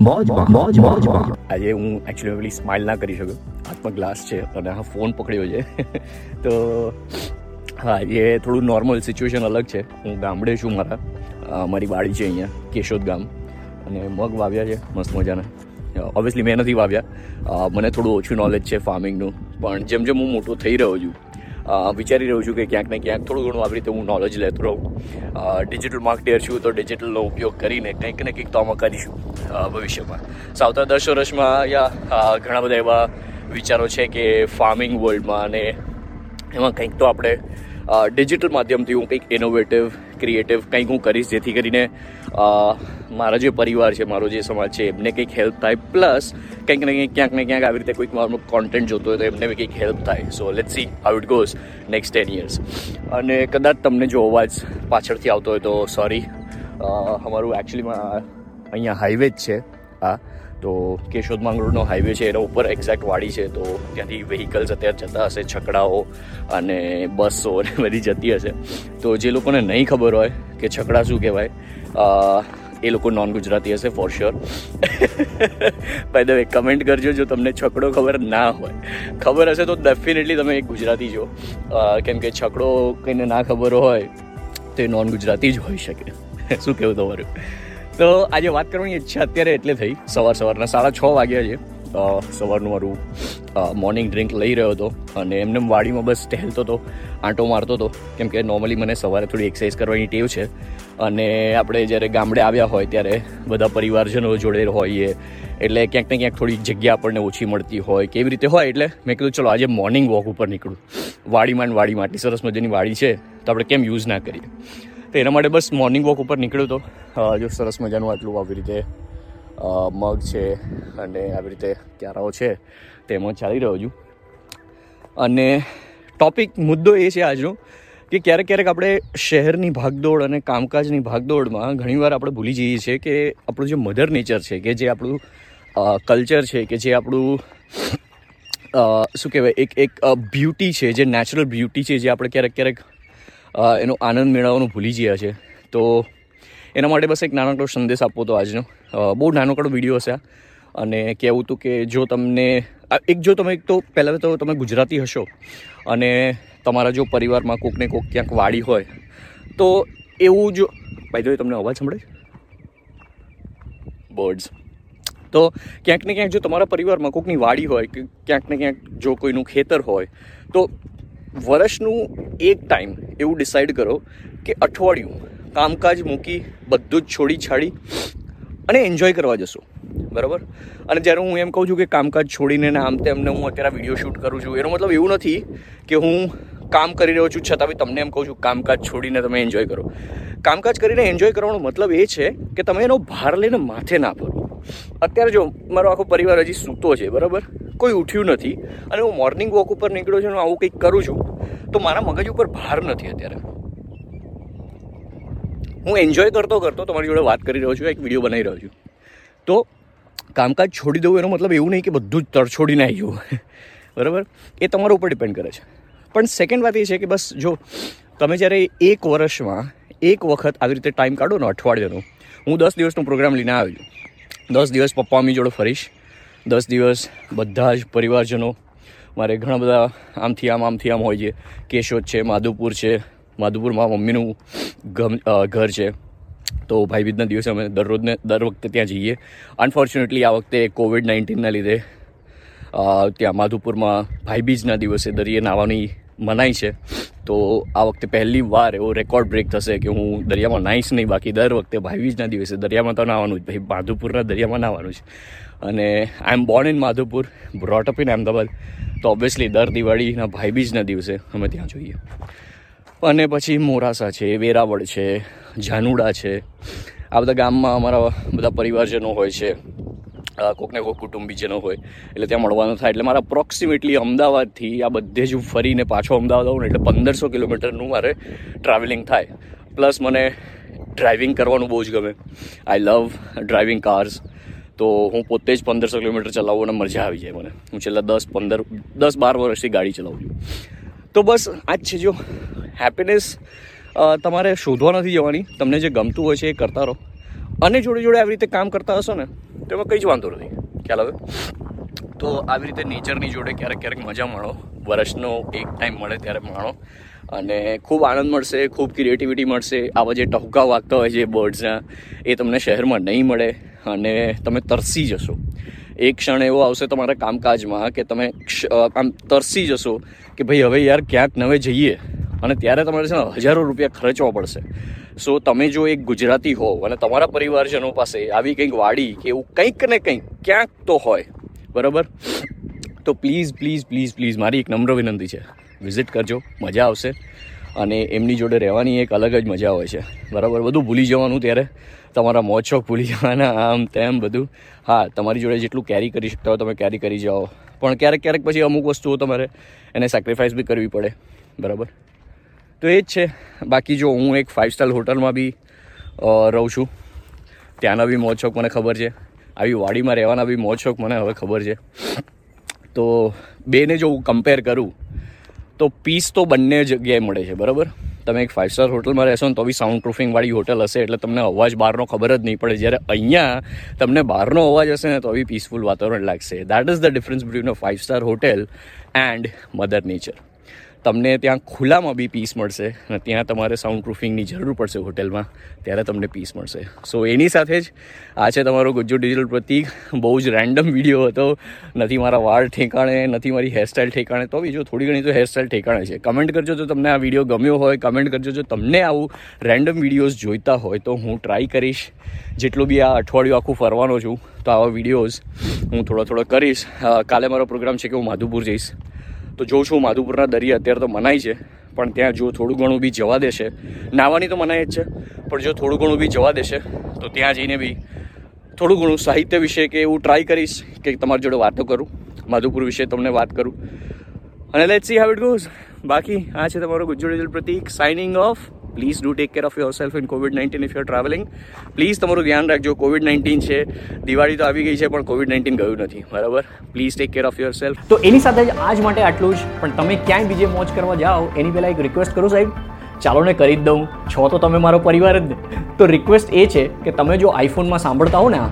મોજમાં. મોજ મોજમાં આજે હું એકચ્યુઅલી પેલી સ્માઇલ ના કરી શકું હાથમાં ગ્લાસ છે અને હા ફોન પકડ્યો છે. તો, હા એ થોડું નોર્મલ સિચ્યુએશન અલગ છે. હું ગામડે છું મારા. મારી વાડી છે અહીંયા, કેશોદ ગામ. અને મગ વાવ્યા છે, મસ્ત મજાના. ઓબ્વિયસલી મેં નથી વાવ્યા. મને થોડું ઓછું નોલેજ છે ફાર્મિંગનું પણ જેમ જેમ હું મોટો થઈ રહ્યો છું વિચારી રહ્યો છું કે ક્યાંક ને ક્યાંક થોડું ઘણું આવી રીતે હું નોલેજ લેતો રહું. ડિજિટલ માર્કેટર છું તો ડિજિટલનો ઉપયોગ કરીને કંઈક ને કંઈક તો આમાં કરીશું ભવિષ્યમાં. સાવતા દસ વર્ષમાં યા ઘણા બધા એવા વિચારો છે કે ફાર્મિંગ વર્લ્ડમાં અને એમાં કંઈક તો આપણે ડિજિટલ માધ્યમથી હું કંઈક ઇનોવેટિવ ક્રિએટિવ કંઈક હું કરીશ જેથી કરીને મારા જે પરિવાર છે, મારો જે સમાજ છે, એમને કંઈક હેલ્પ થાય. પ્લસ કંઈક ને કંઈક ક્યાંક ને ક્યાંક આવી રીતે કોઈક મારું કોન્ટેન્ટ જોતો હોય તો એમને બી કંઈક હેલ્પ થાય. So let see how it goes next ten years અને કદાચ તમને જો અવાજ પાછળથી આવતો હોય તો સોરી અમારું એકચ્યુઅલીમાં અહીંયા હાઈવે જ છે. આ, તો કેશોદ માંગરોળનો હાઈવે છે, એના ઉપર એક્ઝેક્ટ વાડી છે, તો ત્યાંથી વ્હીકલ્સ અત્યારે જતા હશે, છકડાઓ અને બસો અને બધી જતી હશે. તો જે લોકોને નહીં ખબર હોય કે છકડા શું કહેવાય એ લોકો નોન ગુજરાતી હશે for sure by the way comment કરજો જો તમને છકડો ખબર ના હોય. ખબર હશે તો ડેફિનેટલી તમે એક ગુજરાતી જો કેમ કે છકડો કંઈને ના ખબર હોય, તો એ નોન ગુજરાતી જ હોઈ શકે. શું કહેવું તમારું? તો આજે વાત કરવાની ઈચ્છા અત્યારે એટલે થઈ. સવાર સવારના સાડા છ વાગ્યા છે. સવારનું મારું મોર્નિંગ ડ્રિંક લઈ રહ્યો હતો અને એમને એમ વાડીમાં બસ ટહેલતો હતો આંટો મારતો હતો કેમ કે નોર્મલી મને સવારે થોડી એક્સરસાઇઝ કરવાની ટેવ છે. અને આપણે જ્યારે ગામડે આવ્યા હોય ત્યારે બધા પરિવારજનો જોડે હોઈએ, એટલે ક્યાંક ને ક્યાંક થોડી જગ્યા આપણને ઓછી મળતી હોય, કેવી રીતે હોય એટલે મેં કીધું, ચલો, આજે મોર્નિંગ વોક ઉપર નીકળું. વાડીમાં વાડીમાં, આટલી સરસ મજાની વાડી છે, તો આપણે કેમ યુઝ ના કરીએ? તો એના માટે બસ મોર્નિંગ વોક ઉપર નીકળ્યો હતો જો સરસ મજાનું આટલું આવી રીતે મગ છે અને આવી રીતે ક્યારાઓ છે તેમાં ચાલી રહ્યો છું. અને ટોપિક મુદ્દો એ છે આજનો કે ક્યારેક ક્યારેક આપણે શહેરની ભાગદોડ અને કામકાજની ભાગદોડમાં ઘણીવાર આપણે ભૂલી જઈએ છીએ કે આપણું જે મધર નેચર છે કે જે આપણું કલ્ચર છે કે જે આપણું શું કહેવાય, એક એક બ્યુટી છે, જે નેચરલ બ્યુટી છે, જે આપણે ક્યારેક ક્યારેક એનો આનંદ મેળવવાનું ભૂલી ગયા છે તો એના માટે બસ એક નાનકડો સંદેશ આપવો હતો આજનો. બહુ નાનકડો વીડિયો હશે અને કહેવું હતું કે જો તમને એક જો તમે, એક તો પહેલાં તો તમે ગુજરાતી હશો અને તમારા જો પરિવારમાં કોકને કોક ક્યાંક વાડી હોય, તો એવું જો ભાઈ તમને અવાજ સંભળે બર્ડ્સ તો ક્યાંક ને ક્યાંક જો તમારા પરિવારમાં કોકની વાડી હોય કે ક્યાંક ને ક્યાંક જો કોઈનું ખેતર હોય, તો વર્ષનું એક ટાઈમ એવું ડિસાઈડ કરો કે અઠવાડિયું કામકાજ મૂકી બધું જ છોડી છાડી અને એન્જોય કરવા જશો. બરાબર? અને જ્યારે હું એમ કહું છું કે કામકાજ છોડીને આમ તેમને હું અત્યારે વીડિયો શૂટ કરું છું, એનો મતલબ એવું નથી કે હું કામ કરી રહ્યો છું છતાં બી તમને એમ કહું છું કામકાજ છોડીને તમે એન્જોય કરો. કામકાજ કરીને એન્જોય કરવાનો મતલબ એ છે કે તમે એનો ભાર લઈને માથે ના ભરો અત્યારે જો મારો આખો પરિવાર હજી સૂતો છે, બરાબર? કોઈ ઉઠ્યું નથી અને હું મોર્નિંગ વોક ઉપર નીકળ્યો છું અને આવું કંઈક કરું છું, તો મારા મગજ ઉપર ભાર નથી અત્યારે. હું એન્જોય કરતો કરતો તમારી જોડે વાત કરી રહ્યો છું, એક વીડિયો બનાવી રહ્યો છું. તો કામકાજ છોડી દઉં એનો મતલબ એવું નહીં કે બધું જ તરછોડીને આવી જવું બરાબર? એ તમારા ઉપર ડિપેન્ડ કરે છે. પણ સેકન્ડ વાત એ છે કે બસ જો તમે જ્યારે એક વર્ષમાં એક વખત આવી રીતે ટાઈમ કાઢો ને અઠવાડિયાનો, હું દસ દિવસનો પ્રોગ્રામ લઈને આવ્યો છું. દસ દિવસ પપ્પા મમ્મી જોડે ફરીશ. દસ દિવસ બધા જ પરિવારજનો, મારે ઘણા બધા આમથી આમ આમથી આમ હોય છે. કેશોદ છે, માધુપુર છે માધુપુરમાં મમ્મીનું ગમ ઘર છે. તો ભાઈ બીજના દિવસે અમે દરરોજને, દર વખતે ત્યાં જઈએ. અનફોર્ચ્યુનેટલી આ વખતે કોવિડ નાઇન્ટીનના લીધે ત્યાં માધુપુરમાં ભાઈબીજના દિવસે દરિયે નાહવાની મનાઈ છે. તો આ વખતે પહેલી વાર એવો રેકોર્ડ બ્રેક થશે કે હું દરિયામાં નાહીશ નહીં. બાકી દર વખતે ભાઈબીજના દિવસે દરિયામાં તો નાહવાનું જ. ભાઈ, માધુપુરના દરિયામાં નાહવાનું છે. અને I am born in Madhupur brought up in Ahmedabad તો ઓબ્વિયસલી દર દિવાળીના ભાઈબીજના દિવસે અમે ત્યાં જોઈએ. અને પછી મોરાસા છે, વેરાવળ છે જાનુડા છે. આ બધા ગામમાં અમારા બધા પરિવારજનો હોય છે. કોકને કોક કુટુંબીજનો હોય. એટલે ત્યાં મળવાનું થાય. એટલે મારા અપ્રોક્સિમેટલી અમદાવાદથી આ બધે જ ફરીને પાછો અમદાવાદ આવું ને એટલે પંદરસો કિલોમીટરનું મારે ટ્રાવેલિંગ થાય. પ્લસ મને ડ્રાઇવિંગ કરવાનું બહુ જ ગમે. આઈ લવ ડ્રાઇવિંગ કાર્સ તો હું પોતે જ પંદરસો કિલોમીટર ચલાવવું અને મજા આવી જાય મને. હું છેલ્લા દસ પંદર, દસ બાર વર્ષથી ગાડી ચલાવું છું. તો બસ આ જ છે જો. હેપીનેસ તમારે શોધવા નથી જવાની. તમને જે ગમતું હોય છે એ કરતા રહો. અને જોડે જોડે આવી રીતે કામ કરતા હશો ને, તો એમાં કંઈ જ વાંધો નથી. ખ્યાલ આવે? તો આવી રીતે નેચરની જોડે ક્યારેક ક્યારેક મજા માણો. વર્ષનો એક ટાઈમ મળે ત્યારે માણો. અને ખૂબ આનંદ મળશે, ખૂબ ક્રિએટિવિટી મળશે. આવા જે ટહુકા વાગતા હોય છે બર્ડ્સના એ તમને શહેરમાં નહીં મળે. અને તમે તરસી જશો. એક ક્ષણ એવો આવશે તમારા કામકાજમાં કે તમે આમ તરસી જશો કે ભાઈ હવે યાર ક્યાંક નવે જઈએ. અને ત્યારે તમારે છે ને હજારો રૂપિયા ખર્ચવા પડશે. સો તમે જો એક ગુજરાતી હોવ અને તમારા પરિવારજનો પાસે આવી કંઈક વાડી કે એવું કંઈક ને કંઈક ક્યાંક તો હોય, બરાબર? તો પ્લીઝ પ્લીઝ પ્લીઝ પ્લીઝ મારી એક નમ્ર વિનંતી છે. વિઝિટ કરજો, મજા આવશે. અને એમની જોડે રહેવાની એક અલગ જ મજા હોય છે. બરાબર? બધું ભૂલી જવાનું ત્યારે. તમારા મોજ શોખ ભૂલી જવાના, આમ તેમ બધું. હા, તમારી જોડે જેટલું કેરી કરી શકતા હોય તમે કેરી કરી જાઓ. પણ ક્યારેક ક્યારેક પછી અમુક વસ્તુઓ તમારે એને સેક્રિફાઈસ બી કરવી પડે. બરાબર? તો એ જ છે. બાકી જો હું એક ફાઇવ સ્ટાર હોટલમાં બી રહું છું. ત્યાંના બી મોજ શોખ મને ખબર છે. આવી વાડીમાં રહેવાના બી મોજ શોખ મને હવે ખબર છે. તો બેને જો હું કમ્પેર કરું તો પીસ તો બંને જગ્યાએ મળે છે, બરાબર? તમે એક ફાઇવ સ્ટાર હોટલમાં રહેશો ને તો બી સાઉન્ડ પ્રૂફિંગવાળી હોટલ હશે, એટલે તમને અવાજ બહારનો ખબર જ નહીં પડે. જ્યારે અહીંયા તમને બહારનો અવાજ હશે ને તો બી પીસફુલ વાતાવરણ લાગશે. That is the difference between a five star hotel and mother nature તમને ત્યાં ખુલ્લામાં બી પીસ મળશે અને ત્યાં તમારે સાઉન્ડ પ્રૂફિંગની જરૂર પડશે હોટેલમાં, ત્યારે તમને પીસ મળશે. સો એની સાથે જ આ છે તમારો ગુજ્જુ ડિજિટલ પ્રતિક. બહુ જ રેન્ડમ વીડિયો હતો. નથી મારા વાળ ઠેકાણે, નથી મારી હેરસ્ટાઈલ ઠેકાણે. તો બી જો થોડી ઘણી તો હેરસ્ટાઈલ ઠેકાણે છે. કમેન્ટ કરજો જો તમને આ વીડિયો ગમ્યો હોય. કમેન્ટ કરજો જો તમને આવું રેન્ડમ વિડીયોઝ જોઈતા હોય તો હું ટ્રાય કરીશ. જેટલું બી આ અઠવાડિયું આખું ફરવાનો છું, તો આવા વિડીયોઝ હું થોડો થોડો કરીશ. કાલે મારો પ્રોગ્રામ છે કે હું માધુપુર જઈશ. તો જોઉં છું માધુપુરના દરિયા અત્યારે તો મનાય છે, પણ ત્યાં જો થોડું ઘણું બી જવા દેશે. નાવાની તો મનાય જ છે, પણ જો થોડું ઘણું બી જવા દેશે, તો ત્યાં જઈને બી થોડું ઘણું સાહિત્ય વિશે કે એવું ટ્રાય કરીશ કે તમારી જોડે વાતો કરું, માધુપુર વિશે તમને વાત કરું. અને let see how it goes બાકી આ છે તમારો Gujju Pratik signing off please do take care of yourself in COVID nineteen if you're travelling please તમારું ધ્યાન રાખજો કોવિડ નાઇન્ટીન છે. દિવાળી તો આવી ગઈ છે, પણ કોવિડ નાઇન્ટીન ગયું નથી. બરાબર? Please take care of yourself તો એની સાથે જ આજ માટે આટલું જ, પણ તમે ક્યાંય બીજે મોજ કરવા જાઓ, એની પહેલાં એક રિક્વેસ્ટ કરું સાહેબ. ચાલો ને કરી જ દઉં. છો તો તમે મારો પરિવાર જ. તો રિક્વેસ્ટ એ છે કે તમે જો આઈફોનમાં સાંભળતા હો ને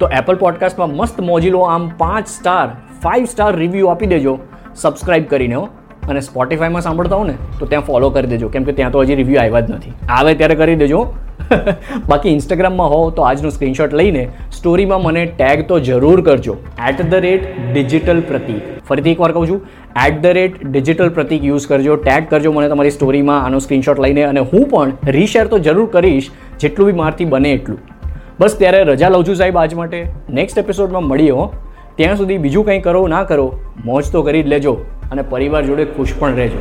તો એપલ પોડકાસ્ટમાં મસ્ત મોજીલો આમ પાંચ સ્ટાર ફાઇવ સ્ટાર રિવ્યૂ આપી દેજો. સબસ્ક્રાઈબ કરીને હો. અને સ્પોટિફાઈમાં સાંભળતા હોવ ને, તો ત્યાં ફોલો કરી દેજો. કેમ કે ત્યાં તો હજી રિવ્યૂ આવ્યા જ નથી. આવે ત્યારે કરી દેજો. બાકી ઇન્સ્ટાગ્રામમાં હોવ તો આજનો સ્ક્રીનશોટ લઈને સ્ટોરીમાં મને ટેગ તો જરૂર કરજો. એટ ધ રેટ ડિજિટલ પ્રતીક ફરીથી એકવાર કહું છું at the rate digital Pratik use કરજો ટેગ કરજો મને તમારી સ્ટોરીમાં આનો સ્ક્રીનશોટ લઈને અને હું પણ રીશેર તો જરૂર કરીશ, જેટલું બી મારથી બને એટલું. બસ ત્યારે રજા લઉં છું સાહેબ આજ માટે. નેક્સ્ટ એપિસોડમાં મળીએ ત્યાં સુધી બીજું કંઈ કરો, ના કરો, મોજ તો કરી જ લેજો. અને પરિવાર જોડે ખુશ પણ રહેજો.